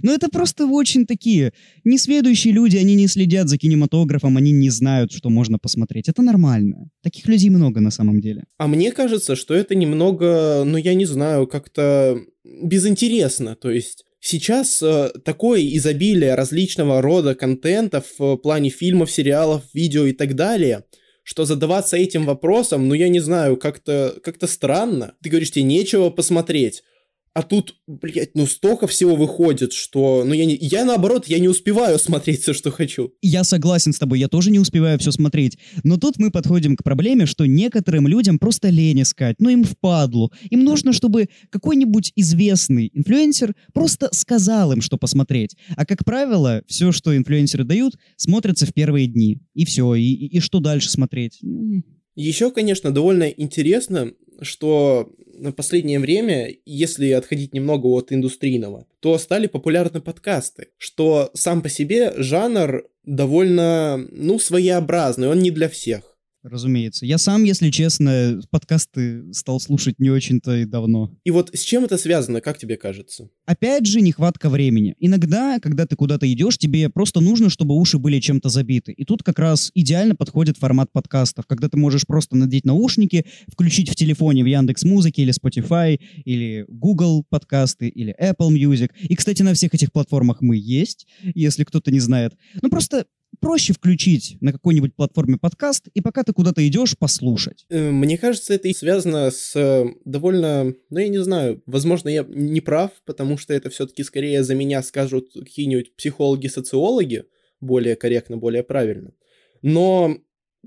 Speaker 1: Но это просто очень такие несведущие люди, они не следят за кинематографом, они не знают, что можно посмотреть. Это нормально. Таких людей много на самом деле.
Speaker 2: А мне кажется, что это немного, ну я не знаю, как-то безинтересно. То есть Сейчас э, такое изобилие различного рода контента в плане фильмов, сериалов, видео и так далее, что задаваться этим вопросом, ну я не знаю, как-то как странно. Ты говоришь, тебе нечего посмотреть. А тут, блядь, ну столько всего выходит, что... Ну я, не, я наоборот, я не успеваю смотреть все, что хочу.
Speaker 1: Я согласен с тобой, я тоже не успеваю все смотреть. Но тут мы подходим к проблеме, что некоторым людям просто лень искать, ну им впадлу. Им нужно, чтобы какой-нибудь известный инфлюенсер просто сказал им, что посмотреть. А как правило, все, что инфлюенсеры дают, смотрится в первые дни. И все, и, и, и что дальше смотреть?
Speaker 2: Еще, конечно, довольно интересно, что на последнее время, если отходить немного от индустрийного, то стали популярны подкасты, что сам по себе жанр довольно, ну, своеобразный, он не для всех.
Speaker 1: Разумеется. Я сам, если честно, подкасты стал слушать не очень-то и давно.
Speaker 2: И вот с чем это связано, как тебе кажется?
Speaker 1: Опять же, нехватка времени. Иногда, когда ты куда-то идешь, тебе просто нужно, чтобы уши были чем-то забиты. И тут как раз идеально подходит формат подкастов, когда ты можешь просто надеть наушники, включить в телефоне в Яндекс Музыке или Spotify, или Google подкасты, или Apple Music. И, кстати, на всех этих платформах мы есть, если кто-то не знает. Ну, просто проще включить на какой-нибудь платформе подкаст, и пока ты куда-то идешь, послушать.
Speaker 2: Э, мне кажется, это и связано с э, довольно, ну я не знаю, возможно, я не прав, потому что это все-таки скорее за меня скажут какие-нибудь психологи-социологи, более корректно, более правильно. Но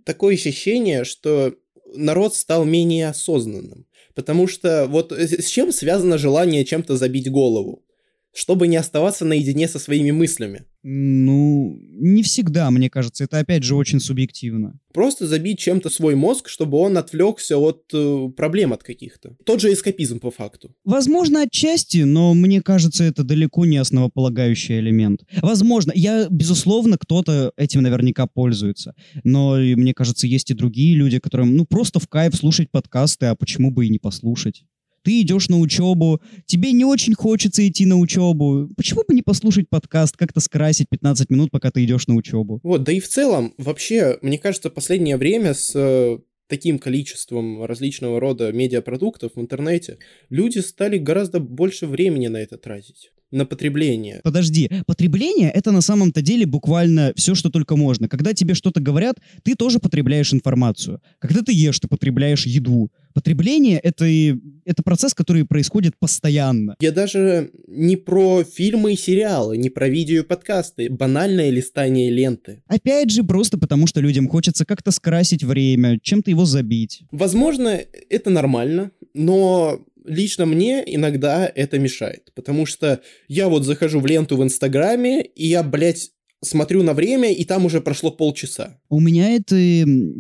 Speaker 2: такое ощущение, что народ стал менее осознанным. Потому что вот с чем связано желание чем-то забить голову? Чтобы не оставаться наедине со своими мыслями.
Speaker 1: Ну, не всегда, мне кажется. Это, опять же, очень субъективно.
Speaker 2: Просто забить чем-то свой мозг, чтобы он отвлекся от э, проблем от каких-то. Тот же эскапизм по факту.
Speaker 1: Возможно, отчасти, но мне кажется, это далеко не основополагающий элемент. Возможно, я, безусловно, кто-то этим наверняка пользуется. Но мне кажется, есть и другие люди, которым, ну, просто в кайф слушать подкасты, а почему бы и не послушать? Ты идешь на учебу, тебе не очень хочется идти на учебу. Почему бы не послушать подкаст, как-то скрасить 15 минут, пока ты идешь на учебу?
Speaker 2: Вот, да и в целом, вообще, мне кажется, последнее время с э, таким количеством различного рода медиапродуктов в интернете, люди стали гораздо больше времени на это тратить на потребление.
Speaker 1: Подожди, потребление это на самом-то деле буквально все, что только можно. Когда тебе что-то говорят, ты тоже потребляешь информацию. Когда ты ешь, ты потребляешь еду. Потребление это, это процесс, который происходит постоянно.
Speaker 2: Я даже не про фильмы и сериалы, не про видео и подкасты, банальное листание ленты.
Speaker 1: Опять же, просто потому что людям хочется как-то скрасить время, чем-то его забить.
Speaker 2: Возможно, это нормально, но лично мне иногда это мешает, потому что я вот захожу в ленту в Инстаграме, и я, блядь, смотрю на время, и там уже прошло полчаса.
Speaker 1: У меня это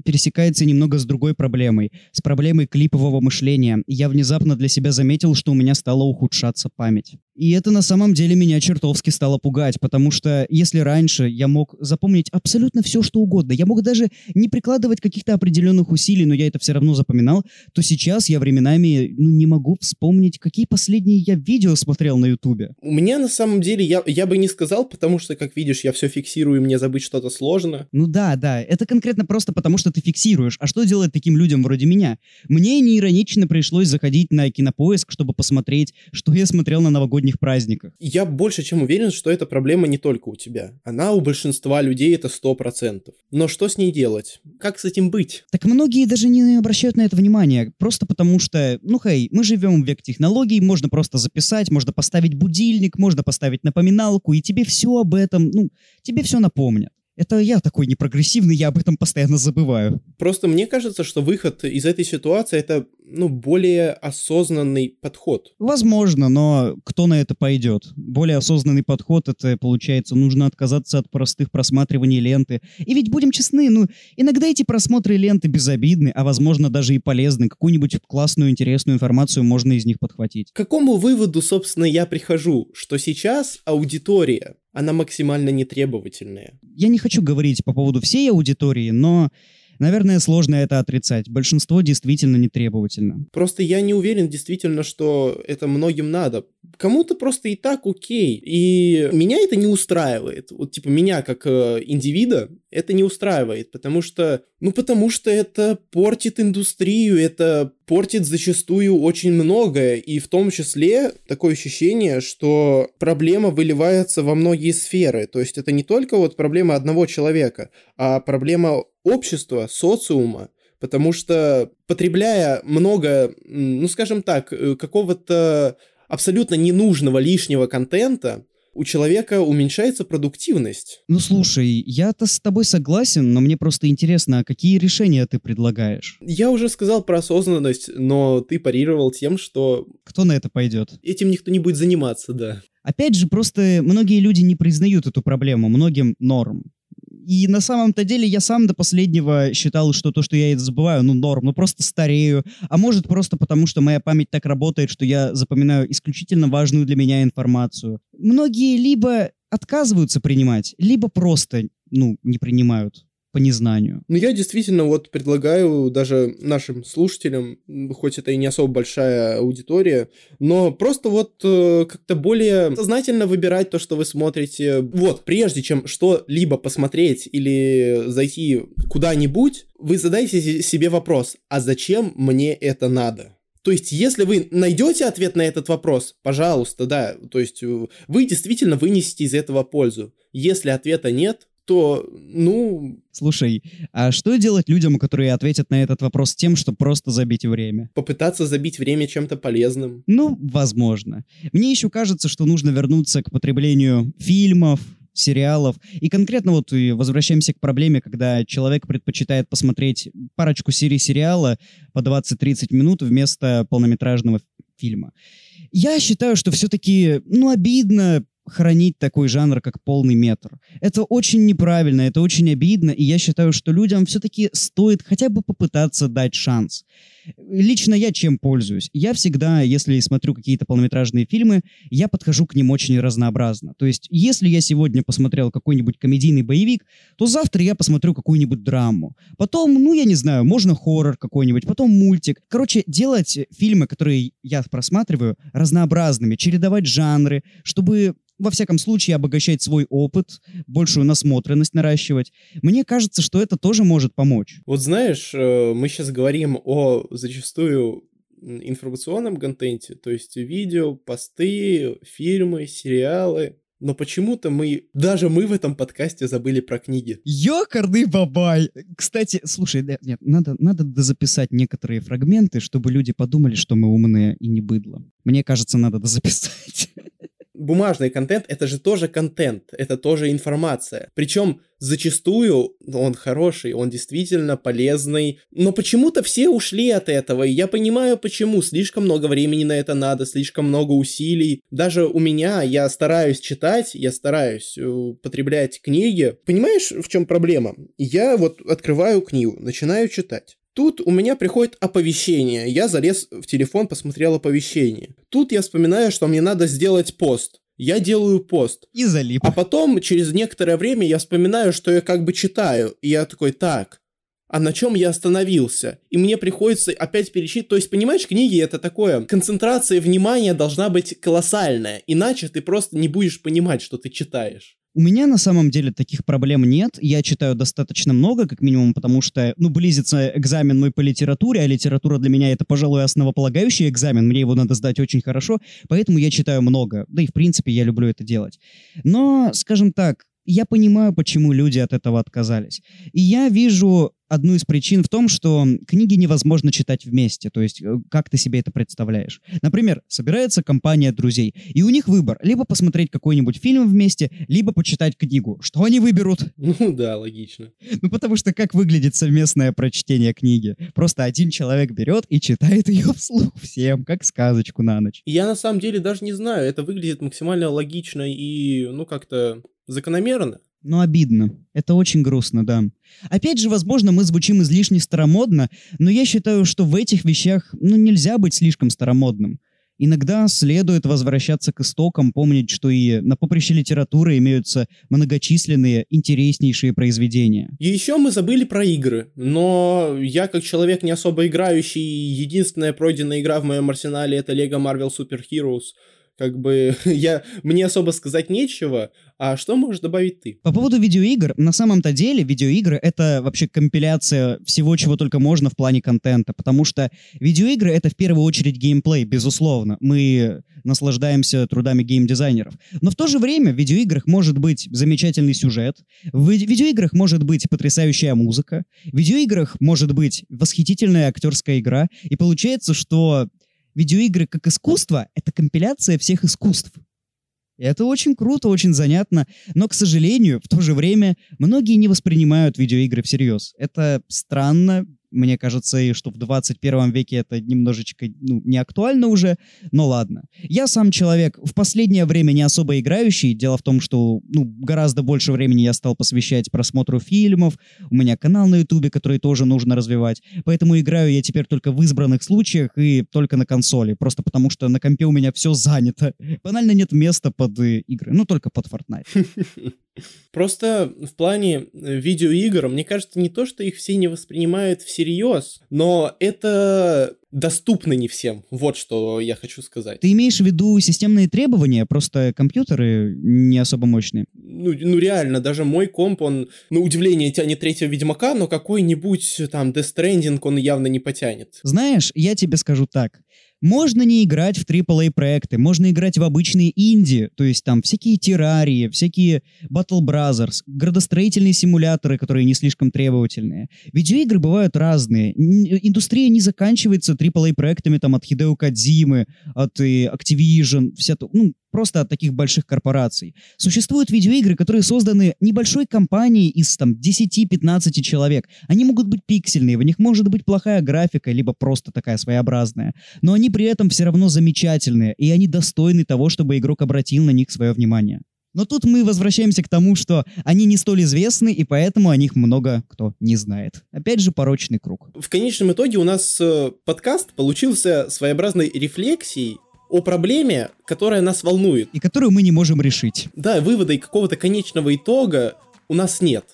Speaker 1: пересекается немного с другой проблемой, с проблемой клипового мышления. Я внезапно для себя заметил, что у меня стала ухудшаться память. И это на самом деле меня чертовски стало пугать, потому что если раньше я мог запомнить абсолютно все, что угодно, я мог даже не прикладывать каких-то определенных усилий, но я это все равно запоминал, то сейчас я временами ну, не могу вспомнить, какие последние я видео смотрел на Ютубе.
Speaker 2: У меня на самом деле, я, я бы не сказал, потому что, как видишь, я все фиксирую, и мне забыть что-то сложно.
Speaker 1: Ну да, да, это конкретно просто потому, что ты фиксируешь. А что делать таким людям вроде меня? Мне не иронично пришлось заходить на кинопоиск, чтобы посмотреть, что я смотрел на новогодних праздниках.
Speaker 2: Я больше чем уверен, что эта проблема не только у тебя. Она у большинства людей это сто процентов. Но что с ней делать? Как с этим быть?
Speaker 1: Так многие даже не обращают на это внимания. Просто потому что, ну хей, мы живем в век технологий, можно просто записать, можно поставить будильник, можно поставить напоминалку, и тебе все об этом, ну, тебе все напомнят. Это я такой непрогрессивный, я об этом постоянно забываю.
Speaker 2: Просто мне кажется, что выход из этой ситуации это ну, более осознанный подход.
Speaker 1: Возможно, но кто на это пойдет? Более осознанный подход, это, получается, нужно отказаться от простых просматриваний ленты. И ведь, будем честны, ну, иногда эти просмотры ленты безобидны, а, возможно, даже и полезны. Какую-нибудь классную, интересную информацию можно из них подхватить.
Speaker 2: К какому выводу, собственно, я прихожу? Что сейчас аудитория она максимально нетребовательная.
Speaker 1: Я не хочу говорить по поводу всей аудитории, но Наверное, сложно это отрицать. Большинство действительно нетребовательно.
Speaker 2: Просто я не уверен действительно, что это многим надо. Кому-то просто и так окей. И меня это не устраивает. Вот типа меня как э, индивида это не устраивает, потому что, ну потому что это портит индустрию, это портит зачастую очень многое, и в том числе такое ощущение, что проблема выливается во многие сферы. То есть это не только вот проблема одного человека, а проблема общества, социума, потому что потребляя много, ну скажем так, э, какого-то абсолютно ненужного лишнего контента, у человека уменьшается продуктивность.
Speaker 1: Ну слушай, я-то с тобой согласен, но мне просто интересно, а какие решения ты предлагаешь?
Speaker 2: Я уже сказал про осознанность, но ты парировал тем, что...
Speaker 1: Кто на это пойдет?
Speaker 2: Этим никто не будет заниматься, да.
Speaker 1: Опять же, просто многие люди не признают эту проблему, многим норм. И на самом-то деле я сам до последнего считал, что то, что я это забываю, ну, норм, ну, просто старею. А может, просто потому, что моя память так работает, что я запоминаю исключительно важную для меня информацию. Многие либо отказываются принимать, либо просто, ну, не принимают по незнанию.
Speaker 2: Ну, я действительно вот предлагаю даже нашим слушателям, хоть это и не особо большая аудитория, но просто вот э, как-то более сознательно выбирать то, что вы смотрите. Вот, прежде чем что-либо посмотреть или зайти куда-нибудь, вы задайте себе вопрос, а зачем мне это надо? То есть, если вы найдете ответ на этот вопрос, пожалуйста, да, то есть э, вы действительно вынесете из этого пользу. Если ответа нет, то, ну...
Speaker 1: Слушай, а что делать людям, которые ответят на этот вопрос тем, что просто забить время?
Speaker 2: Попытаться забить время чем-то полезным.
Speaker 1: Ну, возможно. Мне еще кажется, что нужно вернуться к потреблению фильмов, сериалов. И конкретно вот и возвращаемся к проблеме, когда человек предпочитает посмотреть парочку серий сериала по 20-30 минут вместо полнометражного фильма. Я считаю, что все-таки, ну, обидно хранить такой жанр, как полный метр. Это очень неправильно, это очень обидно, и я считаю, что людям все-таки стоит хотя бы попытаться дать шанс. Лично я чем пользуюсь? Я всегда, если смотрю какие-то полнометражные фильмы, я подхожу к ним очень разнообразно. То есть, если я сегодня посмотрел какой-нибудь комедийный боевик, то завтра я посмотрю какую-нибудь драму. Потом, ну, я не знаю, можно хоррор какой-нибудь, потом мультик. Короче, делать фильмы, которые я просматриваю, разнообразными, чередовать жанры, чтобы во всяком случае, обогащать свой опыт, большую насмотренность наращивать. Мне кажется, что это тоже может помочь.
Speaker 2: Вот знаешь, э, мы сейчас говорим о зачастую информационном контенте, то есть видео, посты, фильмы, сериалы. Но почему-то мы, даже мы в этом подкасте забыли про книги.
Speaker 1: Ёкарный бабай! Кстати, слушай, нет, надо, надо дозаписать некоторые фрагменты, чтобы люди подумали, что мы умные и не быдло. Мне кажется, надо дозаписать.
Speaker 2: бумажный контент — это же тоже контент, это тоже информация. Причем зачастую он хороший, он действительно полезный, но почему-то все ушли от этого, и я понимаю почему, слишком много времени на это надо, слишком много усилий. Даже у меня, я стараюсь читать, я стараюсь э, потреблять книги. Понимаешь, в чем проблема? Я вот открываю книгу, начинаю читать. Тут у меня приходит оповещение. Я залез в телефон, посмотрел оповещение. Тут я вспоминаю, что мне надо сделать пост. Я делаю пост.
Speaker 1: И залип.
Speaker 2: А потом, через некоторое время, я вспоминаю, что я как бы читаю. И я такой, так, а на чем я остановился? И мне приходится опять перечитывать. То есть, понимаешь, книги это такое, концентрация внимания должна быть колоссальная, иначе ты просто не будешь понимать, что ты читаешь.
Speaker 1: У меня на самом деле таких проблем нет. Я читаю достаточно много, как минимум, потому что, ну, близится экзамен мой по литературе, а литература для меня это, пожалуй, основополагающий экзамен. Мне его надо сдать очень хорошо, поэтому я читаю много. Да и, в принципе, я люблю это делать. Но, скажем так, я понимаю, почему люди от этого отказались. И я вижу одну из причин в том, что книги невозможно читать вместе. То есть, э, как ты себе это представляешь? Например, собирается компания друзей, и у них выбор. Либо посмотреть какой-нибудь фильм вместе, либо почитать книгу. Что они выберут?
Speaker 2: Ну да, логично.
Speaker 1: Ну потому что как выглядит совместное прочтение книги? Просто один человек берет и читает ее вслух всем, как сказочку на ночь.
Speaker 2: Я на самом деле даже не знаю, это выглядит максимально логично и, ну, как-то закономерно.
Speaker 1: Ну, обидно. Это очень грустно, да. Опять же, возможно, мы звучим излишне старомодно, но я считаю, что в этих вещах, ну, нельзя быть слишком старомодным. Иногда следует возвращаться к истокам, помнить, что и на поприще литературы имеются многочисленные интереснейшие произведения.
Speaker 2: И еще мы забыли про игры, но я как человек не особо играющий, единственная пройденная игра в моем арсенале это Lego Marvel Super Heroes — как бы я, мне особо сказать нечего, а что можешь добавить ты?
Speaker 1: По поводу видеоигр, на самом-то деле видеоигры — это вообще компиляция всего, чего только можно в плане контента, потому что видеоигры — это в первую очередь геймплей, безусловно. Мы наслаждаемся трудами геймдизайнеров. Но в то же время в видеоиграх может быть замечательный сюжет, в видеоиграх может быть потрясающая музыка, в видеоиграх может быть восхитительная актерская игра, и получается, что видеоигры как искусство — это компиляция всех искусств. И это очень круто, очень занятно, но, к сожалению, в то же время многие не воспринимают видеоигры всерьез. Это странно, мне кажется, и что в 21 веке это немножечко ну, не актуально уже, но ладно. Я сам человек в последнее время не особо играющий. Дело в том, что ну, гораздо больше времени я стал посвящать просмотру фильмов. У меня канал на ютубе, который тоже нужно развивать. Поэтому играю я теперь только в избранных случаях и только на консоли. Просто потому что на компе у меня все занято. Банально нет места под э, игры. Ну, только под Fortnite.
Speaker 2: Просто в плане э, видеоигр, мне кажется, не то, что их все не воспринимают всерьез, но это доступно не всем. Вот что я хочу сказать.
Speaker 1: Ты имеешь в виду системные требования? Просто компьютеры не особо мощные?
Speaker 2: Ну, ну реально, даже мой комп, он, на удивление, тянет третьего Ведьмака, но какой-нибудь там Death Stranding он явно не потянет.
Speaker 1: Знаешь, я тебе скажу так. Можно не играть в AAA проекты, можно играть в обычные инди, то есть там всякие террарии, всякие Battle Brothers, градостроительные симуляторы, которые не слишком требовательные. Видеоигры бывают разные. Индустрия не заканчивается AAA проектами там от Хидео Кадзимы, от э, Activision, вся, ну, просто от таких больших корпораций. Существуют видеоигры, которые созданы небольшой компанией из там 10-15 человек. Они могут быть пиксельные, в них может быть плохая графика, либо просто такая своеобразная. Но они при этом все равно замечательные, и они достойны того, чтобы игрок обратил на них свое внимание. Но тут мы возвращаемся к тому, что они не столь известны, и поэтому о них много кто не знает. Опять же, порочный круг.
Speaker 2: В конечном итоге у нас э, подкаст получился своеобразной рефлексией о проблеме, которая нас волнует.
Speaker 1: И которую мы не можем решить.
Speaker 2: Да, вывода и какого-то конечного итога у нас нет.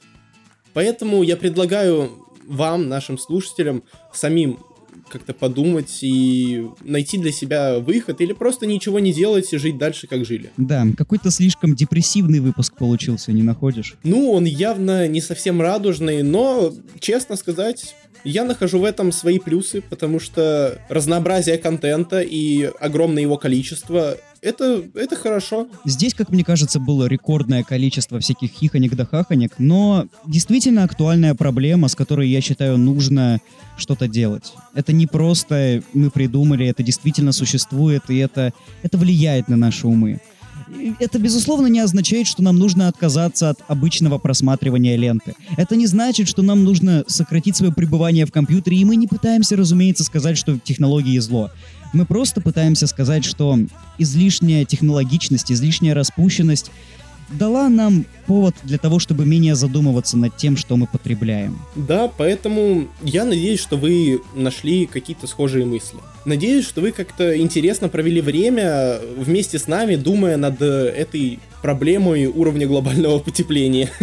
Speaker 2: Поэтому я предлагаю вам, нашим слушателям, самим как-то подумать и найти для себя выход или просто ничего не делать и жить дальше, как жили.
Speaker 1: Да, какой-то слишком депрессивный выпуск получился, не находишь?
Speaker 2: Ну, он явно не совсем радужный, но, честно сказать, я нахожу в этом свои плюсы, потому что разнообразие контента и огромное его количество это, это хорошо.
Speaker 1: Здесь, как мне кажется, было рекордное количество всяких хихонек да хахонек, но действительно актуальная проблема, с которой, я считаю, нужно что-то делать. Это не просто мы придумали, это действительно существует, и это, это влияет на наши умы. это, безусловно, не означает, что нам нужно отказаться от обычного просматривания ленты. Это не значит, что нам нужно сократить свое пребывание в компьютере, и мы не пытаемся, разумеется, сказать, что технологии зло. Мы просто пытаемся сказать, что излишняя технологичность, излишняя распущенность дала нам повод для того, чтобы менее задумываться над тем, что мы потребляем.
Speaker 2: Да, поэтому я надеюсь, что вы нашли какие-то схожие мысли. Надеюсь, что вы как-то интересно провели время вместе с нами, думая над этой проблемой уровня глобального потепления.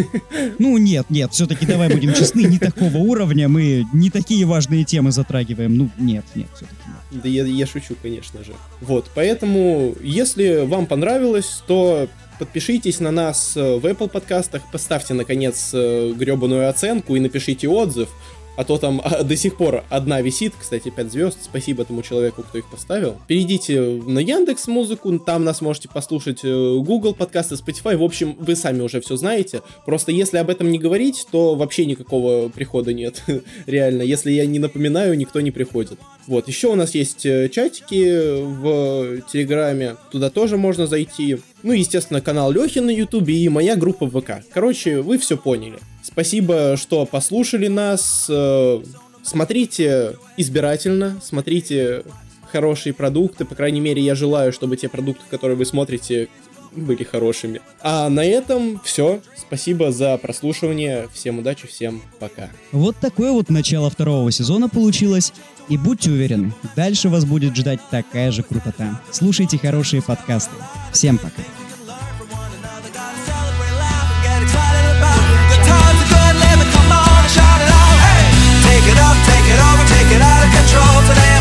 Speaker 1: Ну нет, нет, все-таки давай будем честны, не такого уровня, мы не такие важные темы затрагиваем. Ну нет, нет, все-таки
Speaker 2: нет. Да я, я шучу, конечно же. Вот, поэтому, если вам понравилось, то Подпишитесь на нас э, в Apple подкастах, поставьте, наконец, э, гребаную оценку и напишите отзыв а то там а, до сих пор одна висит, кстати, 5 звезд, спасибо этому человеку, кто их поставил. Перейдите на Яндекс Музыку, там нас можете послушать э, Google подкасты, Spotify, в общем, вы сами уже все знаете, просто если об этом не говорить, то вообще никакого прихода нет, реально, если я не напоминаю, никто не приходит. Вот, еще у нас есть э, чатики в Телеграме, туда тоже можно зайти. Ну, естественно, канал Лехи на Ютубе и моя группа ВК. Короче, вы все поняли. Спасибо, что послушали нас. Э, смотрите избирательно, смотрите хорошие продукты. По крайней мере, я желаю, чтобы те продукты, которые вы смотрите, были хорошими. А на этом все. Спасибо за прослушивание. Всем удачи, всем пока.
Speaker 1: Вот такое вот начало второго сезона получилось. И будьте уверены, дальше вас будет ждать такая же крутота. Слушайте хорошие подкасты. Всем пока. take it over, take it out of control today.